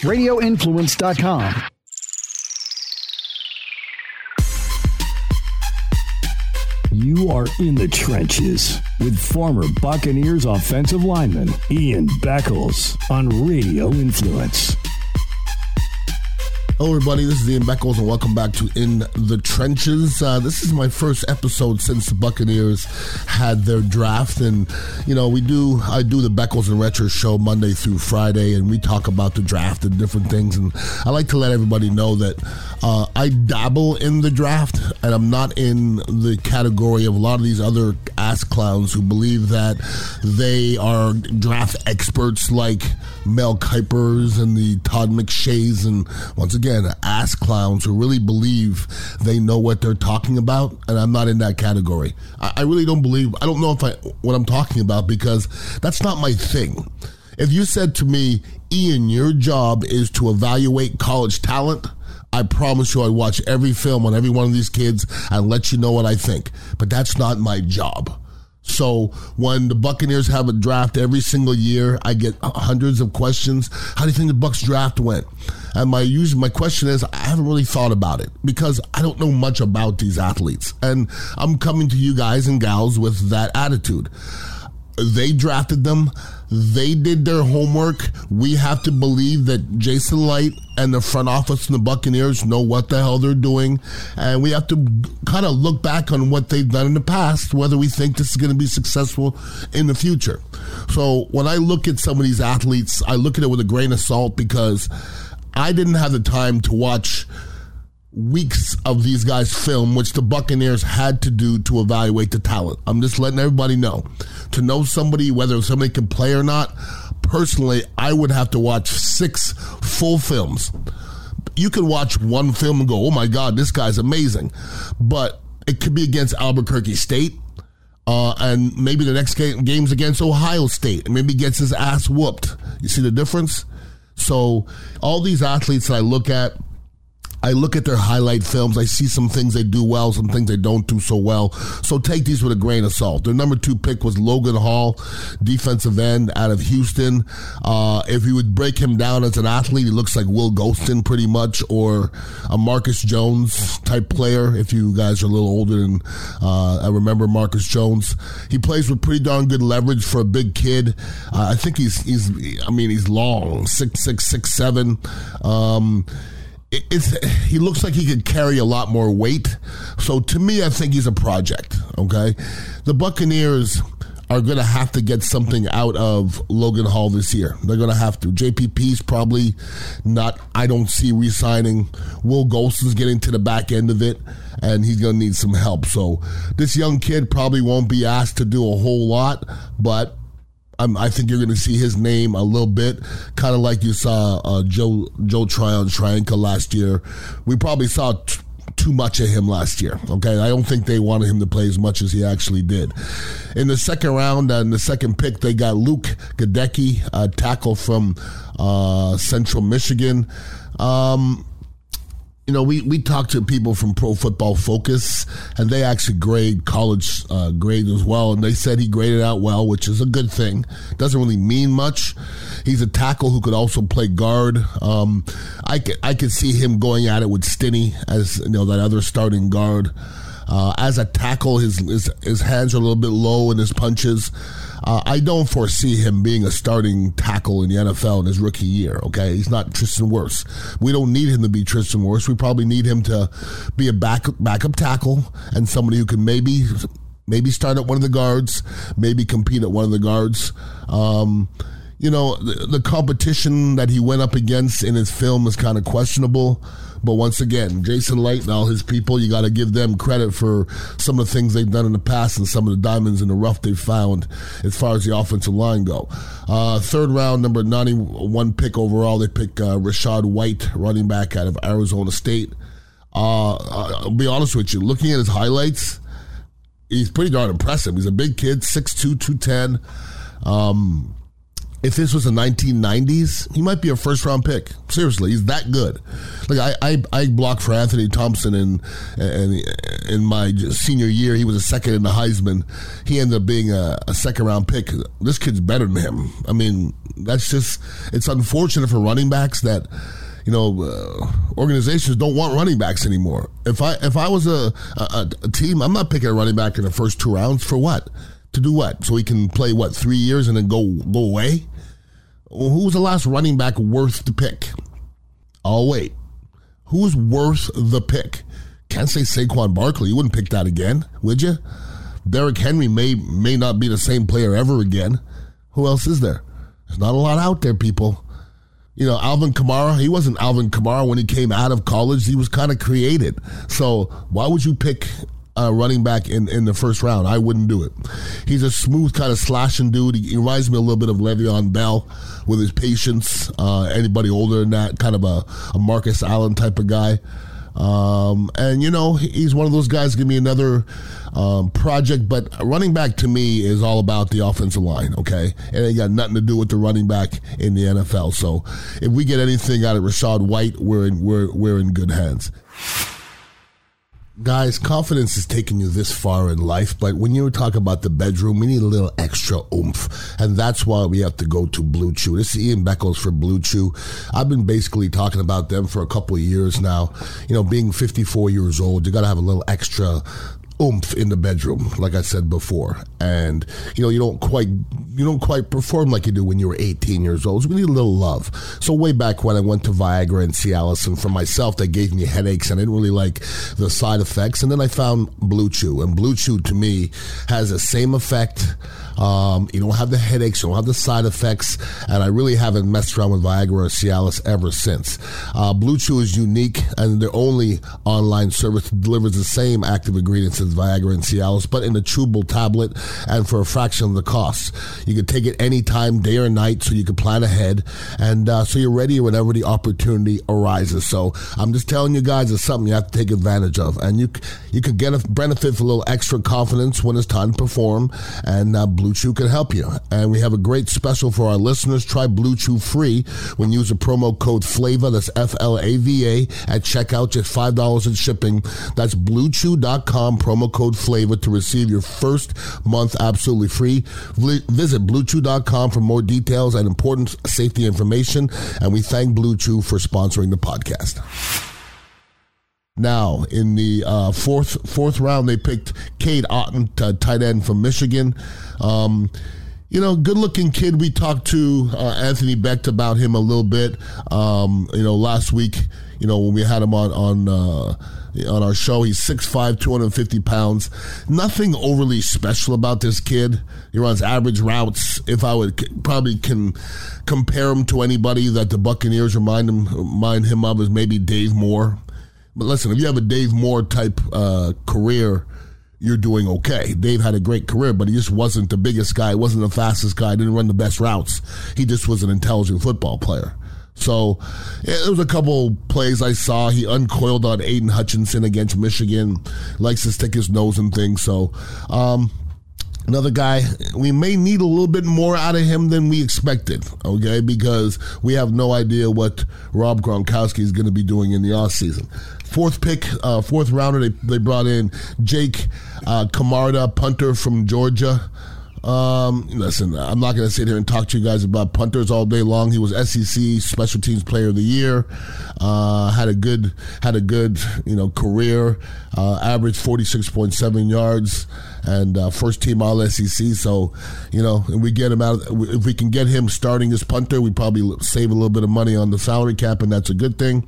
RadioInfluence.com. You are in the trenches with former Buccaneers offensive lineman Ian Beckles on Radio Influence. Hello, everybody. This is Ian Beckles, and welcome back to In the Trenches. Uh, this is my first episode since the Buccaneers had their draft, and you know we do. I do the Beckles and Retro show Monday through Friday, and we talk about the draft and different things. And I like to let everybody know that uh, I dabble in the draft, and I'm not in the category of a lot of these other clowns who believe that they are draft experts like Mel Kipers and the Todd McShays, and once again ass clowns who really believe they know what they're talking about, and I'm not in that category. I, I really don't believe. I don't know if I what I'm talking about because that's not my thing. If you said to me, Ian, your job is to evaluate college talent. I promise you I'd watch every film on every one of these kids and let you know what I think. But that's not my job. So when the Buccaneers have a draft every single year, I get hundreds of questions. How do you think the Bucks draft went? And my my question is, I haven't really thought about it because I don't know much about these athletes, and I'm coming to you guys and gals with that attitude. They drafted them. They did their homework. We have to believe that Jason Licht and the front office and the Buccaneers know what the hell they're doing. And we have to kind of look back on what they've done in the past, whether we think this is going to be successful in the future. So when I look at some of these athletes, I look at it with a grain of salt because I didn't have the time to watch weeks of these guys film, which the Buccaneers had to do to evaluate the talent. I'm just letting everybody know. To know somebody, whether somebody can play or not, personally, I would have to watch six full films. You can watch one film and go, oh my God, this guy's amazing. But it could be against Albuquerque State. Uh, and maybe the next game, game's against Ohio State, and maybe gets his ass whooped. You see the difference? So all these athletes that I look at, I look at their highlight films. I see some things they do well, some things they don't do so well. So take these with a grain of salt. Their number two pick was Logan Hall, defensive end out of Houston. Uh, if you would break him down as an athlete, he looks like Will Gholston pretty much, or a Marcus Jones type player. If you guys are a little older and uh, I remember Marcus Jones, he plays with pretty darn good leverage for a big kid. Uh, I think he's he's I mean he's long, six six six seven. Um, it's he looks like he could carry a lot more weight. So to me, I think he's a project. Okay, the Buccaneers are going to have to get something out of Logan Hall this year. They're going to have to. JPP's probably not. I don't see re-signing. Will Gholston's getting to the back end of it, and he's going to need some help. So this young kid probably won't be asked to do a whole lot, but I'm, i think you're going to see his name a little bit, kind of like you saw uh, Joe Joe Tryon Trianca last year. We probably saw t- too much of him last year. Okay, I don't think they wanted him to play as much as he actually did. In the second round, uh, in the second pick, they got Luke Goedeke, a tackle from uh, Central Michigan. Um, you know, we, we talked to people from Pro Football Focus, and they actually grade college uh, grades as well, and they said he graded out well, which is a good thing. Doesn't really mean much. He's a tackle who could also play guard. Um, I could, I could see him going at it with Stinnie as you know that other starting guard. Uh, as a tackle, his, his his hands are a little bit low in his punches. Uh, I don't foresee him being a starting tackle in the NFL in his rookie year. Okay, he's not Tristan Wirfs. We don't need him to be Tristan Wirfs. We probably need him to be a back backup tackle and somebody who can maybe maybe start at one of the guards, maybe compete at one of the guards. Um, you know, the, the, competition that he went up against in his film is kind of questionable. But once again, Jason Licht and all his people, you got to give them credit for some of the things they've done in the past and some of the diamonds in the rough they've found as far as the offensive line go. Uh, third round, number 91 pick overall, they pick uh, Rachaad White, running back out of Arizona State. Uh, I'll be honest with you, looking at his highlights, he's pretty darn impressive. He's a big kid, 6'2", 210. Um, if this was the 1990s, he might be a first round pick. Seriously, he's that good. Like I, I, I blocked for Anthony Thompson in, in, in my senior year. He was a second in the Heisman. He ended up being a, a second round pick. This kid's better than him. I mean, that's just, it's unfortunate for running backs that, you know, uh, organizations don't want running backs anymore. If I if I was a, a, a team, I'm not picking a running back in the first two rounds for what? To do what? So he can play what three years and then go go away? Who was the last running back worth the pick? Oh wait, who's worth the pick? Can't say Saquon Barkley. You wouldn't pick that again, would you? Derrick Henry may may not be the same player ever again. Who else is there? There's not a lot out there, people. You know, Alvin Kamara, he wasn't Alvin Kamara when he came out of college. He was kind of created. So why would you pick a running back in, in the first round? I wouldn't do it. He's a smooth kind of slashing dude. He, he reminds me a little bit of Le'Veon Bell with his patience. Uh, anybody older than that, kind of a, a Marcus Allen type of guy. Um, and you know, he's one of those guys. Give me another um, project, but running back to me is all about the offensive line. Okay, and it got nothing to do with the running back in the NFL. So if we get anything out of Rachaad White, we're in we're we're in good hands. Guys, confidence is taking you this far in life, but when you talk about the bedroom, we need a little extra oomph. And that's why we have to go to Blue Chew. This is Ian Beckles for Blue Chew. I've been basically talking about them for a couple of years now. You know, being 54 years old, you got to have a little extra oomph in the bedroom, like I said before. And you know, you don't quite you don't quite perform like you do when you were 18 years old. So we need a little love. So way back when I went to Viagra and Cialis, and for myself, that gave me headaches, and I didn't really like the side effects. And then I found Blue Chew, and Blue Chew to me has the same effect. Um, you don't have the headaches, you don't have the side effects, and I really haven't messed around with Viagra or Cialis ever since. Uh, Blue Chew is unique, and their only online service delivers the same active ingredients as Viagra and Cialis, but in a chewable tablet and for a fraction of the cost. You can take it anytime, day or night, so you can plan ahead, and uh, so you're ready whenever the opportunity arises. So I'm just telling you guys, it's something you have to take advantage of, and you you could get a benefit for a little extra confidence when it's time to perform, and uh, Blue Chew can help you. And we have a great special for our listeners. Try Blue Chew free when you use a promo code FLAVA, that's F L A V A, at checkout, just $5 in shipping. That's bluechew.com, promo code FLAVA to receive your first month absolutely free. Visit bluechew.com for more details and important safety information. And we thank Blue Chew for sponsoring the podcast. Now, in the uh, fourth fourth round, they picked Cade Otton, uh, tight end from Michigan. Um, you know, good looking kid. We talked to uh, Anthony Becht about him a little bit. Um, you know, last week, you know, when we had him on on uh, on our show, he's 6'5", 250 pounds. Nothing overly special about this kid. He runs average routes. If I would c- probably can compare him to anybody that the Buccaneers remind him remind him of is maybe Dave Moore. But listen, if you have a Dave Moore type uh, career, you're doing okay. Dave had a great career, but he just wasn't the biggest guy, wasn't the fastest guy, didn't run the best routes. He just was an intelligent football player. So yeah, there was a couple plays I saw. He uncoiled on Aidan Hutchinson against Michigan. Likes to stick his nose in things. So um, Another guy, we may need a little bit more out of him than we expected, okay? Because we have no idea what Rob Gronkowski is going to be doing in the offseason. Fourth pick, uh, fourth rounder, they, they brought in Jake uh, Camarda, punter from Georgia. Um, listen, I'm not going to sit here and talk to you guys about punters all day long. He was SEC Special Teams Player of the Year. Uh, had a good had a good you know career. Uh, averaged 46.7 yards and uh, first team All SEC. So you know, we get him out, if we can get him starting as punter, we probably save a little bit of money on the salary cap, and that's a good thing.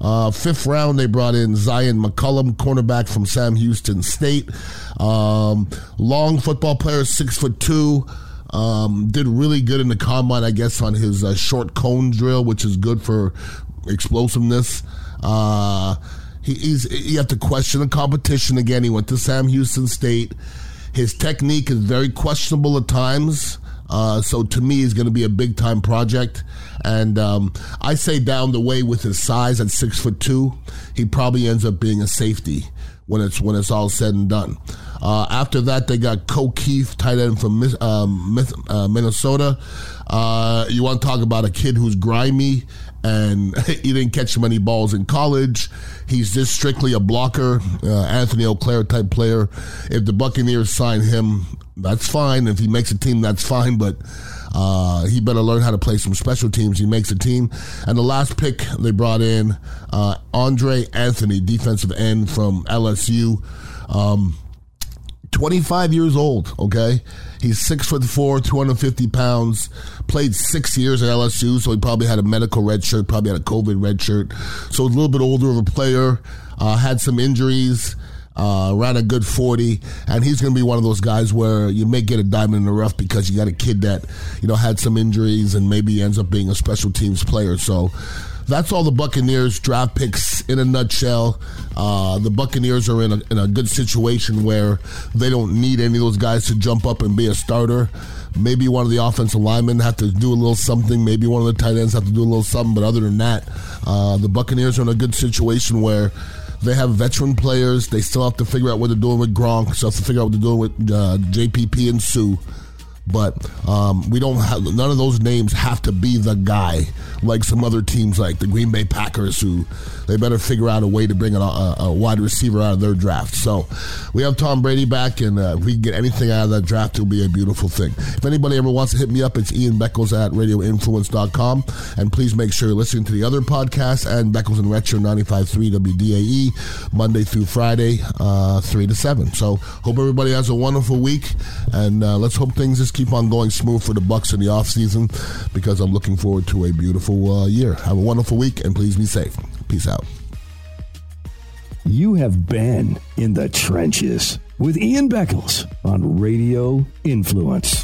Uh, fifth round, they brought in Zyon McCollum, cornerback from Sam Houston State. Um, long football player, six foot two. Um, did really good in the combine, I guess, on his uh, short cone drill, which is good for explosiveness. Uh, he, he's you have to question the competition again. He went to Sam Houston State. His technique is very questionable at times. Uh, so to me, he's going to be a big time project. And um, I say down the way with his size at six foot two, he probably ends up being a safety when it's when it's all said and done. Uh, after that, they got Ko Kieft, tight end from um, uh, Minnesota. Uh, you want to talk about a kid who's grimy and he didn't catch many balls in college. He's just strictly a blocker, uh, Antony Auclair type player. If the Buccaneers sign him, that's fine. If he makes a team, that's fine. But uh, he better learn how to play some special teams. He makes a team. And the last pick they brought in, uh, Andre Anthony, defensive end from LSU. Um, 25 years old, okay? He's six foot four, 250 pounds, played six years at LSU, so he probably had a medical red shirt, probably had a COVID red shirt. So a little bit older of a player, uh, had some injuries. Uh, ran a good 40, and he's going to be one of those guys where you may get a diamond in the rough because you got a kid that, you know, had some injuries and maybe ends up being a special teams player. So, that's all the Buccaneers draft picks in a nutshell. Uh, the Buccaneers are in a, in a good situation where they don't need any of those guys to jump up and be a starter. Maybe one of the offensive linemen have to do a little something. Maybe one of the tight ends have to do a little something. But other than that, uh, the Buccaneers are in a good situation where they have veteran players. They still have to figure out what they're doing with Gronk. Still have to figure out what they're doing with uh, JPP and Suh. But um, we don't have none of those names have to be the guy like some other teams like the Green Bay Packers who they better figure out a way to bring a, a, wide receiver out of their draft. So we have Tom Brady back, and uh, if we can get anything out of that draft, it'll be a beautiful thing. If anybody ever wants to hit me up, it's Ian Beckles at radioinfluence.com. And please make sure you're listening to the other podcasts and Beckles and Retro 95.3 WDAE Monday through Friday, uh, 3 to 7. So hope everybody has a wonderful week, and uh, let's hope things just keep on going smooth for the Bucks in the off season because I'm looking forward to a beautiful uh, year. Have a wonderful week, and please be safe. Peace out. You have been in the trenches with Ian Beckles on Radio Influence.